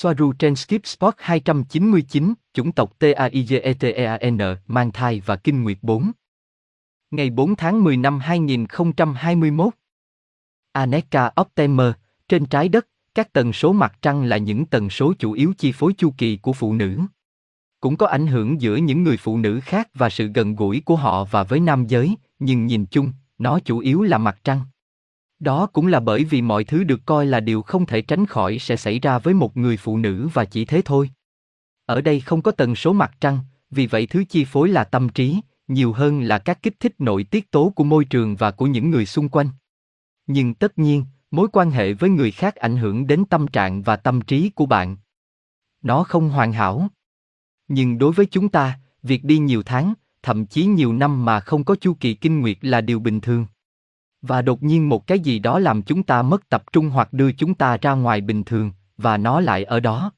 Soaru trên Skip Spot 299, chủng tộc TAIGETEAN, mang thai và kinh nguyệt 4. Ngày 4 tháng 10 năm 2021. Aneka Optimer, trên trái đất, các tần số mặt trăng là những tần số chủ yếu chi phối chu kỳ của phụ nữ. Cũng có ảnh hưởng giữa những người phụ nữ khác và sự gần gũi của họ và với nam giới, nhưng nhìn chung, nó chủ yếu là mặt trăng. Đó cũng là bởi vì mọi thứ được coi là điều không thể tránh khỏi sẽ xảy ra với một người phụ nữ và chỉ thế thôi. Ở đây không có tần số mặt trăng, vì vậy thứ chi phối là tâm trí, nhiều hơn là các kích thích nội tiết tố của môi trường và của những người xung quanh. Nhưng tất nhiên, mối quan hệ với người khác ảnh hưởng đến tâm trạng và tâm trí của bạn. Nó không hoàn hảo. Nhưng đối với chúng ta, việc đi nhiều tháng, thậm chí nhiều năm mà không có chu kỳ kinh nguyệt là điều bình thường. Và đột nhiên một cái gì đó làm chúng ta mất tập trung hoặc đưa chúng ta ra ngoài bình thường, và nó lại ở đó.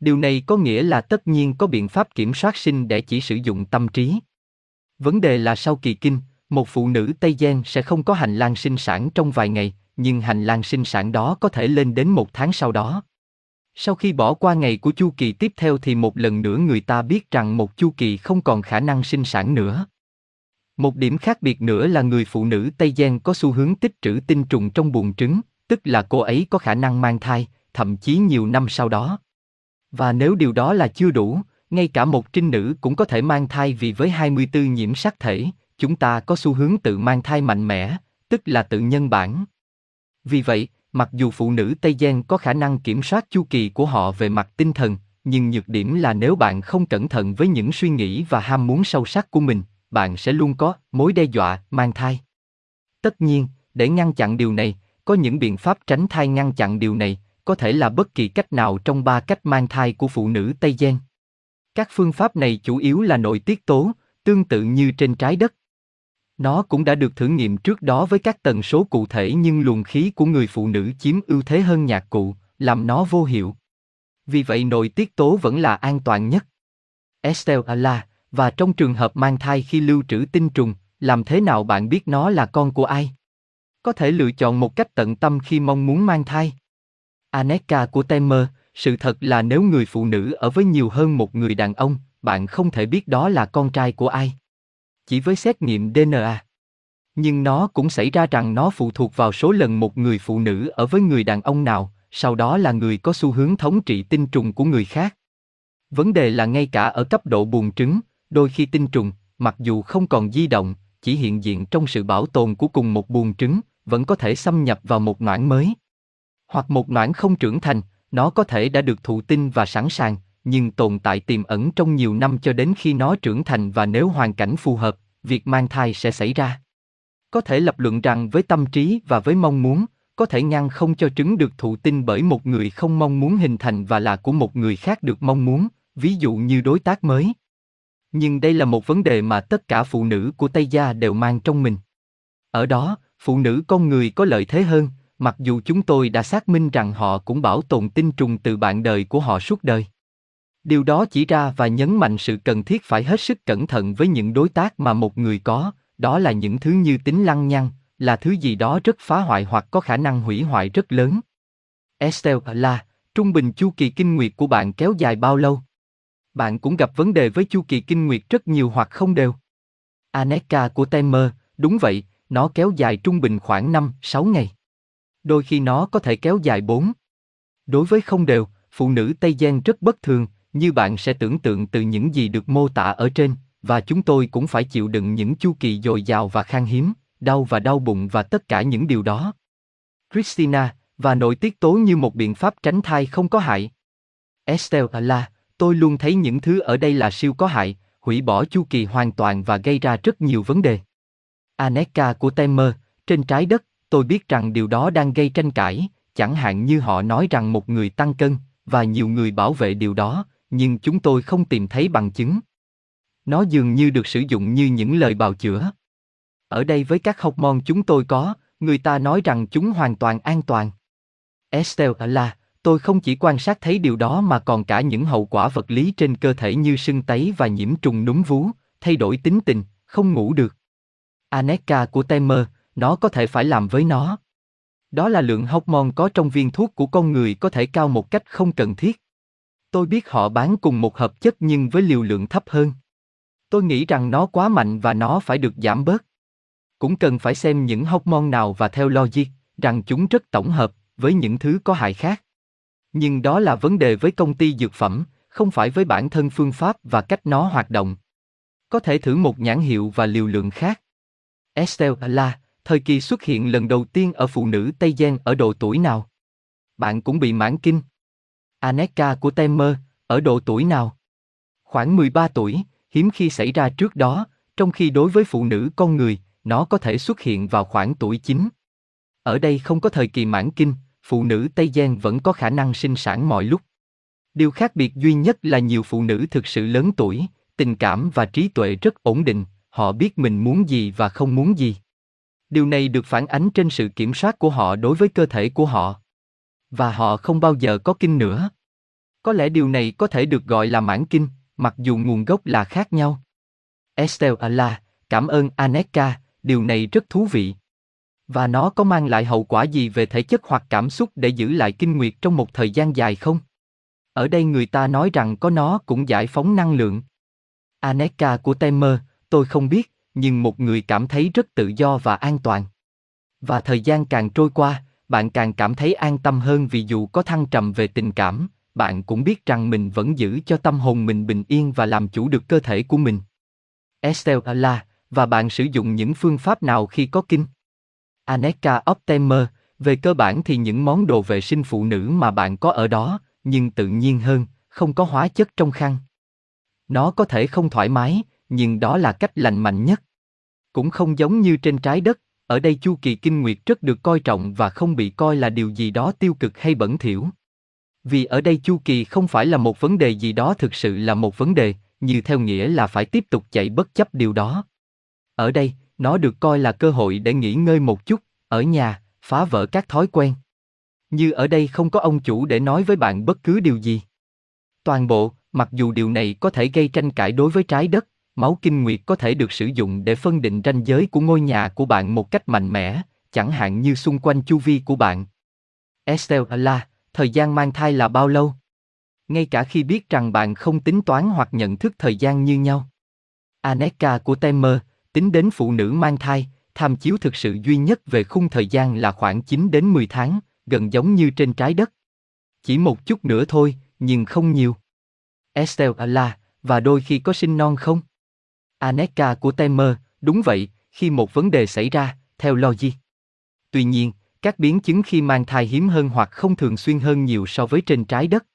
Điều này có nghĩa là tất nhiên có biện pháp kiểm soát sinh để chỉ sử dụng tâm trí. Vấn đề là sau kỳ kinh, một phụ nữ Tây Gen sẽ không có hành lang sinh sản trong vài ngày, nhưng hành lang sinh sản đó có thể lên đến một tháng sau đó. Sau khi bỏ qua ngày của chu kỳ tiếp theo thì một lần nữa người ta biết rằng một chu kỳ không còn khả năng sinh sản nữa. Một điểm khác biệt nữa là người phụ nữ Tây Gen có xu hướng tích trữ tinh trùng trong buồng trứng, tức là cô ấy có khả năng mang thai, thậm chí nhiều năm sau đó. Và nếu điều đó là chưa đủ, ngay cả một trinh nữ cũng có thể mang thai vì với 24 nhiễm sắc thể, chúng ta có xu hướng tự mang thai mạnh mẽ, tức là tự nhân bản. Vì vậy, mặc dù phụ nữ Tây Gen có khả năng kiểm soát chu kỳ của họ về mặt tinh thần, nhưng nhược điểm là nếu bạn không cẩn thận với những suy nghĩ và ham muốn sâu sắc của mình, bạn sẽ luôn có mối đe dọa mang thai. Tất nhiên, để ngăn chặn điều này, có những biện pháp tránh thai ngăn chặn điều này, có thể là bất kỳ cách nào trong ba cách mang thai của phụ nữ Tây Gen. Các phương pháp này chủ yếu là nội tiết tố, tương tự như trên trái đất. Nó cũng đã được thử nghiệm trước đó với các tần số cụ thể nhưng luồng khí của người phụ nữ chiếm ưu thế hơn nhạc cụ, làm nó vô hiệu. Vì vậy nội tiết tố vẫn là an toàn nhất. Estelle Ala, và trong trường hợp mang thai khi lưu trữ tinh trùng, làm thế nào bạn biết nó là con của ai? Có thể lựa chọn một cách tận tâm khi mong muốn mang thai. Aneka của Temer, sự thật là nếu người phụ nữ ở với nhiều hơn một người đàn ông, bạn không thể biết đó là con trai của ai. Chỉ với xét nghiệm DNA. Nhưng nó cũng xảy ra rằng nó phụ thuộc vào số lần một người phụ nữ ở với người đàn ông nào, sau đó là người có xu hướng thống trị tinh trùng của người khác. Vấn đề là ngay cả ở cấp độ buồng trứng, đôi khi tinh trùng, mặc dù không còn di động, chỉ hiện diện trong sự bảo tồn của cùng một buồng trứng, vẫn có thể xâm nhập vào một noãn mới. Hoặc một noãn không trưởng thành, nó có thể đã được thụ tinh và sẵn sàng, nhưng tồn tại tiềm ẩn trong nhiều năm cho đến khi nó trưởng thành và nếu hoàn cảnh phù hợp, việc mang thai sẽ xảy ra. Có thể lập luận rằng với tâm trí và với mong muốn, có thể ngăn không cho trứng được thụ tinh bởi một người không mong muốn hình thành và là của một người khác được mong muốn, ví dụ như đối tác mới. Nhưng đây là một vấn đề mà tất cả phụ nữ của Tây Gia đều mang trong mình. Ở đó, phụ nữ con người có lợi thế hơn, mặc dù chúng tôi đã xác minh rằng họ cũng bảo tồn tinh trùng từ bạn đời của họ suốt đời. Điều đó chỉ ra và nhấn mạnh sự cần thiết phải hết sức cẩn thận với những đối tác mà một người có, đó là những thứ như tính lăng nhăng, là thứ gì đó rất phá hoại hoặc có khả năng hủy hoại rất lớn. Estelle là, trung bình chu kỳ kinh nguyệt của bạn kéo dài bao lâu? Bạn cũng gặp vấn đề với chu kỳ kinh nguyệt rất nhiều hoặc không đều. Aneka của Temer, đúng vậy, nó kéo dài trung bình khoảng 5-6 ngày. Đôi khi nó có thể kéo dài 4. Đối với không đều, phụ nữ Tây Giang rất bất thường, như bạn sẽ tưởng tượng từ những gì được mô tả ở trên, và chúng tôi cũng phải chịu đựng những chu kỳ dồi dào và khan hiếm, đau và đau bụng và tất cả những điều đó. Christina, và nội tiết tố như một biện pháp tránh thai không có hại. Estelle là, tôi luôn thấy những thứ ở đây là siêu có hại, hủy bỏ chu kỳ hoàn toàn và gây ra rất nhiều vấn đề. Aneka của Temer, trên trái đất, tôi biết rằng điều đó đang gây tranh cãi, chẳng hạn như họ nói rằng một người tăng cân, và nhiều người bảo vệ điều đó, nhưng chúng tôi không tìm thấy bằng chứng. Nó dường như được sử dụng như những lời bào chữa. Ở đây với các hormone chúng tôi có, người ta nói rằng chúng hoàn toàn an toàn. Estelle là, tôi không chỉ quan sát thấy điều đó mà còn cả những hậu quả vật lý trên cơ thể như sưng tấy và nhiễm trùng núm vú, thay đổi tính tình, không ngủ được. Aneka của Temer, nó có thể phải làm với nó. Đó là lượng hormone có trong viên thuốc của con người có thể cao một cách không cần thiết. Tôi biết họ bán cùng một hợp chất nhưng với liều lượng thấp hơn. Tôi nghĩ rằng nó quá mạnh và nó phải được giảm bớt. Cũng cần phải xem những hormone nào và theo logic, rằng chúng rất tổng hợp với những thứ có hại khác. Nhưng đó là vấn đề với công ty dược phẩm, không phải với bản thân phương pháp và cách nó hoạt động. Có thể thử một nhãn hiệu và liều lượng khác. Estelle La, thời kỳ xuất hiện lần đầu tiên ở phụ nữ Tây Gen ở độ tuổi nào? Bạn cũng bị mãn kinh. Aneka của Temer, ở độ tuổi nào? Khoảng 13 tuổi, hiếm khi xảy ra trước đó, trong khi đối với phụ nữ con người, nó có thể xuất hiện vào khoảng tuổi 9. Ở đây không có thời kỳ mãn kinh, phụ nữ Tây Giang vẫn có khả năng sinh sản mọi lúc. Điều khác biệt duy nhất là nhiều phụ nữ thực sự lớn tuổi, tình cảm và trí tuệ rất ổn định, họ biết mình muốn gì và không muốn gì. Điều này được phản ánh trên sự kiểm soát của họ đối với cơ thể của họ. Và họ không bao giờ có kinh nữa. Có lẽ điều này có thể được gọi là mãn kinh, mặc dù nguồn gốc là khác nhau. Estelle Allah, cảm ơn Aneka, điều này rất thú vị. Và nó có mang lại hậu quả gì về thể chất hoặc cảm xúc để giữ lại kinh nguyệt trong một thời gian dài không? Ở đây người ta nói rằng có nó cũng giải phóng năng lượng. Aneka của Temer, tôi không biết, nhưng một người cảm thấy rất tự do và an toàn. Và thời gian càng trôi qua, bạn càng cảm thấy an tâm hơn vì dù có thăng trầm về tình cảm, bạn cũng biết rằng mình vẫn giữ cho tâm hồn mình bình yên và làm chủ được cơ thể của mình. Estelle là, và bạn sử dụng những phương pháp nào khi có kinh? Aneka Optimer, về cơ bản thì những món đồ vệ sinh phụ nữ mà bạn có ở đó, nhưng tự nhiên hơn, không có hóa chất trong khăn. Nó có thể không thoải mái, nhưng đó là cách lành mạnh nhất. Cũng không giống như trên trái đất, ở đây chu kỳ kinh nguyệt rất được coi trọng và không bị coi là điều gì đó tiêu cực hay bẩn thỉu. Vì ở đây chu kỳ không phải là một vấn đề gì đó thực sự là một vấn đề, như theo nghĩa là phải tiếp tục chạy bất chấp điều đó. Ở đây, nó được coi là cơ hội để nghỉ ngơi một chút, ở nhà, phá vỡ các thói quen. Như ở đây không có ông chủ để nói với bạn bất cứ điều gì. Toàn bộ, mặc dù điều này có thể gây tranh cãi đối với trái đất, máu kinh nguyệt có thể được sử dụng để phân định ranh giới của ngôi nhà của bạn một cách mạnh mẽ, chẳng hạn như xung quanh chu vi của bạn. Estelle thời gian mang thai là bao lâu? Ngay cả khi biết rằng bạn không tính toán hoặc nhận thức thời gian như nhau. Aneka của Temer, tính đến phụ nữ mang thai, tham chiếu thực sự duy nhất về khung thời gian là khoảng 9 đến 10 tháng, gần giống như trên trái đất. Chỉ một chút nữa thôi, nhưng không nhiều. Estelle La, và đôi khi có sinh non không? Aneka của Temer, đúng vậy, khi một vấn đề xảy ra, theo logic. Tuy nhiên, các biến chứng khi mang thai hiếm hơn hoặc không thường xuyên hơn nhiều so với trên trái đất.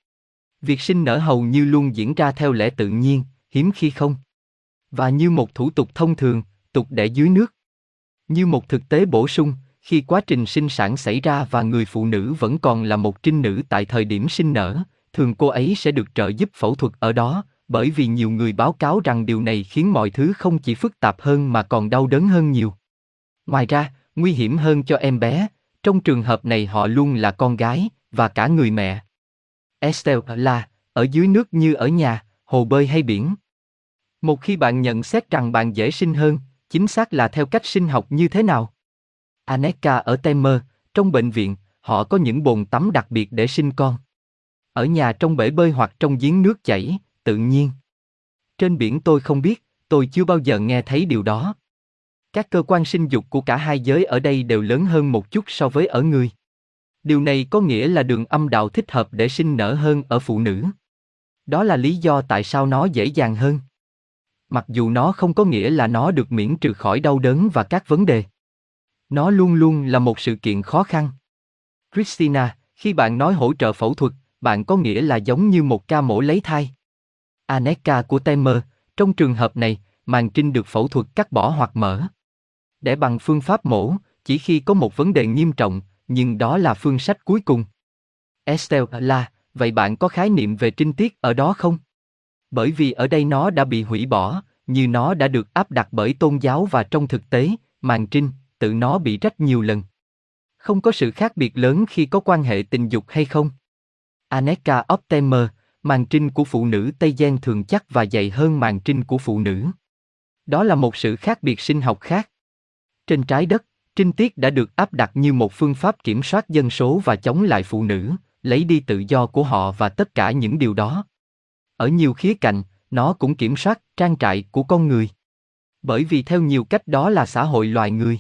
Việc sinh nở hầu như luôn diễn ra theo lẽ tự nhiên, hiếm khi không. Và như một thủ tục thông thường, tục đẻ dưới nước. Như một thực tế bổ sung, khi quá trình sinh sản xảy ra và người phụ nữ vẫn còn là một trinh nữ tại thời điểm sinh nở, thường cô ấy sẽ được trợ giúp phẫu thuật ở đó, bởi vì nhiều người báo cáo rằng điều này khiến mọi thứ không chỉ phức tạp hơn mà còn đau đớn hơn nhiều. Ngoài ra, nguy hiểm hơn cho em bé, trong trường hợp này họ luôn là con gái, và cả người mẹ. Estelle là, ở dưới nước như ở nhà, hồ bơi hay biển. Một khi bạn nhận xét rằng bạn dễ sinh hơn, chính xác là theo cách sinh học như thế nào? Aneka ở Temer, trong bệnh viện, họ có những bồn tắm đặc biệt để sinh con. Ở nhà trong bể bơi hoặc trong giếng nước chảy, tự nhiên. Trên biển tôi không biết, tôi chưa bao giờ nghe thấy điều đó. Các cơ quan sinh dục của cả hai giới ở đây đều lớn hơn một chút so với ở người. Điều này có nghĩa là đường âm đạo thích hợp để sinh nở hơn ở phụ nữ. Đó là lý do tại sao nó dễ dàng hơn. Mặc dù nó không có nghĩa là nó được miễn trừ khỏi đau đớn và các vấn đề. Nó luôn luôn là một sự kiện khó khăn. Christina, khi bạn nói hỗ trợ phẫu thuật, bạn có nghĩa là giống như một ca mổ lấy thai. Aneka của Temer, trong trường hợp này, màng trinh được phẫu thuật cắt bỏ hoặc mở. Để bằng phương pháp mổ, chỉ khi có một vấn đề nghiêm trọng, nhưng đó là phương sách cuối cùng. Estelle là, vậy bạn có khái niệm về trinh tiết ở đó không? Bởi vì ở đây nó đã bị hủy bỏ, như nó đã được áp đặt bởi tôn giáo và trong thực tế, màn trinh, tự nó bị rách nhiều lần. Không có sự khác biệt lớn khi có quan hệ tình dục hay không? Aneka Optimer, màn trinh của phụ nữ Tây gian thường chắc và dày hơn màn trinh của phụ nữ. Đó là một sự khác biệt sinh học khác. Trên trái đất, trinh tiết đã được áp đặt như một phương pháp kiểm soát dân số và chống lại phụ nữ, lấy đi tự do của họ và tất cả những điều đó ở nhiều khía cạnh, nó cũng kiểm soát trang trại của con người. Bởi vì theo nhiều cách đó là xã hội loài người.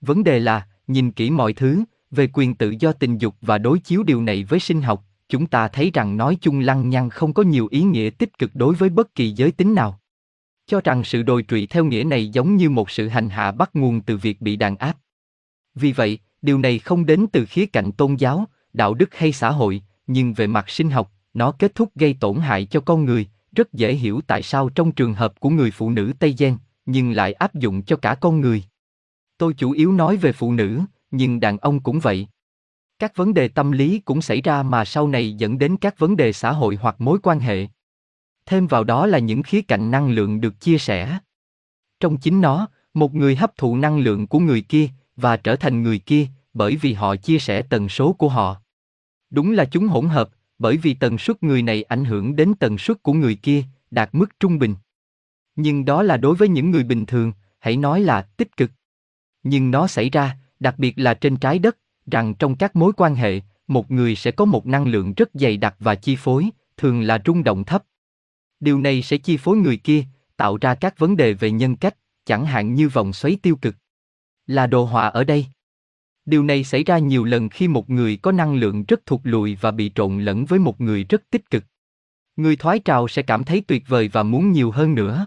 Vấn đề là, nhìn kỹ mọi thứ, về quyền tự do tình dục và đối chiếu điều này với sinh học, chúng ta thấy rằng nói chung lăng nhăng không có nhiều ý nghĩa tích cực đối với bất kỳ giới tính nào. Cho rằng sự đồi trụy theo nghĩa này giống như một sự hành hạ bắt nguồn từ việc bị đàn áp. Vì vậy, điều này không đến từ khía cạnh tôn giáo, đạo đức hay xã hội, nhưng về mặt sinh học, nó kết thúc gây tổn hại cho con người, rất dễ hiểu tại sao trong trường hợp của người phụ nữ Tây Gen, nhưng lại áp dụng cho cả con người. Tôi chủ yếu nói về phụ nữ, nhưng đàn ông cũng vậy. Các vấn đề tâm lý cũng xảy ra mà sau này dẫn đến các vấn đề xã hội hoặc mối quan hệ. Thêm vào đó là những khía cạnh năng lượng được chia sẻ. Trong chính nó, một người hấp thụ năng lượng của người kia và trở thành người kia bởi vì họ chia sẻ tần số của họ. Đúng là chúng hỗn hợp, bởi vì tần suất người này ảnh hưởng đến tần suất của người kia, đạt mức trung bình. Nhưng đó là đối với những người bình thường, hãy nói là tích cực. Nhưng nó xảy ra, đặc biệt là trên trái đất, rằng trong các mối quan hệ, một người sẽ có một năng lượng rất dày đặc và chi phối, thường là rung động thấp. Điều này sẽ chi phối người kia, tạo ra các vấn đề về nhân cách, chẳng hạn như vòng xoáy tiêu cực. Là đồ họa ở đây. Điều này xảy ra nhiều lần khi một người có năng lượng rất thụt lùi và bị trộn lẫn với một người rất tích cực. Người thoái trào sẽ cảm thấy tuyệt vời và muốn nhiều hơn nữa.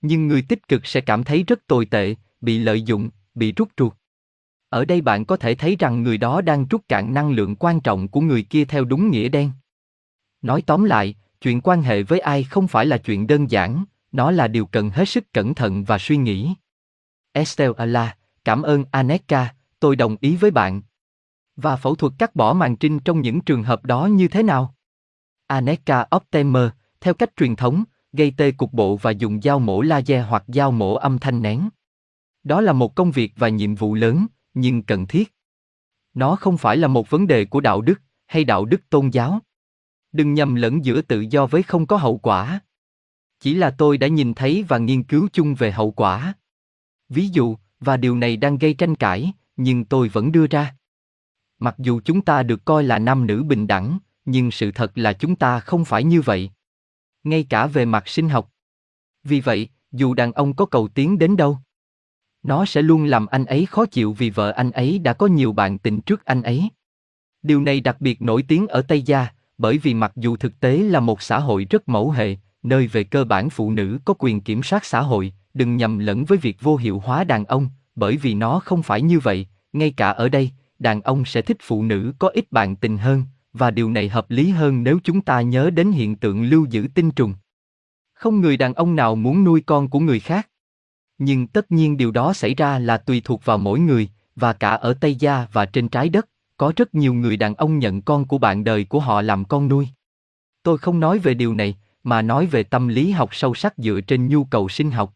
Nhưng người tích cực sẽ cảm thấy rất tồi tệ, bị lợi dụng, bị rút ruột. Ở đây bạn có thể thấy rằng người đó đang rút cạn năng lượng quan trọng của người kia theo đúng nghĩa đen. Nói tóm lại, chuyện quan hệ với ai không phải là chuyện đơn giản, nó là điều cần hết sức cẩn thận và suy nghĩ. Estelle Ala, cảm ơn Aneka, tôi đồng ý với bạn. Và phẫu thuật cắt bỏ màng trinh trong những trường hợp đó như thế nào? Aneka Optimer, theo cách truyền thống, gây tê cục bộ và dùng dao mổ laser hoặc dao mổ âm thanh nén. Đó là một công việc và nhiệm vụ lớn, nhưng cần thiết. Nó không phải là một vấn đề của đạo đức hay đạo đức tôn giáo. Đừng nhầm lẫn giữa tự do với không có hậu quả. Chỉ là tôi đã nhìn thấy và nghiên cứu chung về hậu quả. Ví dụ, và điều này đang gây tranh cãi, nhưng tôi vẫn đưa ra. Mặc dù chúng ta được coi là nam nữ bình đẳng, nhưng sự thật là chúng ta không phải như vậy. Ngay cả về mặt sinh học. Vì vậy, dù đàn ông có cầu tiến đến đâu, nó sẽ luôn làm anh ấy khó chịu vì vợ anh ấy đã có nhiều bạn tình trước anh ấy. Điều này đặc biệt nổi tiếng ở Tây Gia, bởi vì mặc dù thực tế là một xã hội rất mẫu hệ, nơi về cơ bản phụ nữ có quyền kiểm soát xã hội, đừng nhầm lẫn với việc vô hiệu hóa đàn ông, bởi vì nó không phải như vậy, ngay cả ở đây, đàn ông sẽ thích phụ nữ có ít bạn tình hơn, và điều này hợp lý hơn nếu chúng ta nhớ đến hiện tượng lưu giữ tinh trùng. Không người đàn ông nào muốn nuôi con của người khác. Nhưng tất nhiên điều đó xảy ra là tùy thuộc vào mỗi người, và cả ở Tây Gia và trên trái đất, có rất nhiều người đàn ông nhận con của bạn đời của họ làm con nuôi. Tôi không nói về điều này, mà nói về tâm lý học sâu sắc dựa trên nhu cầu sinh học.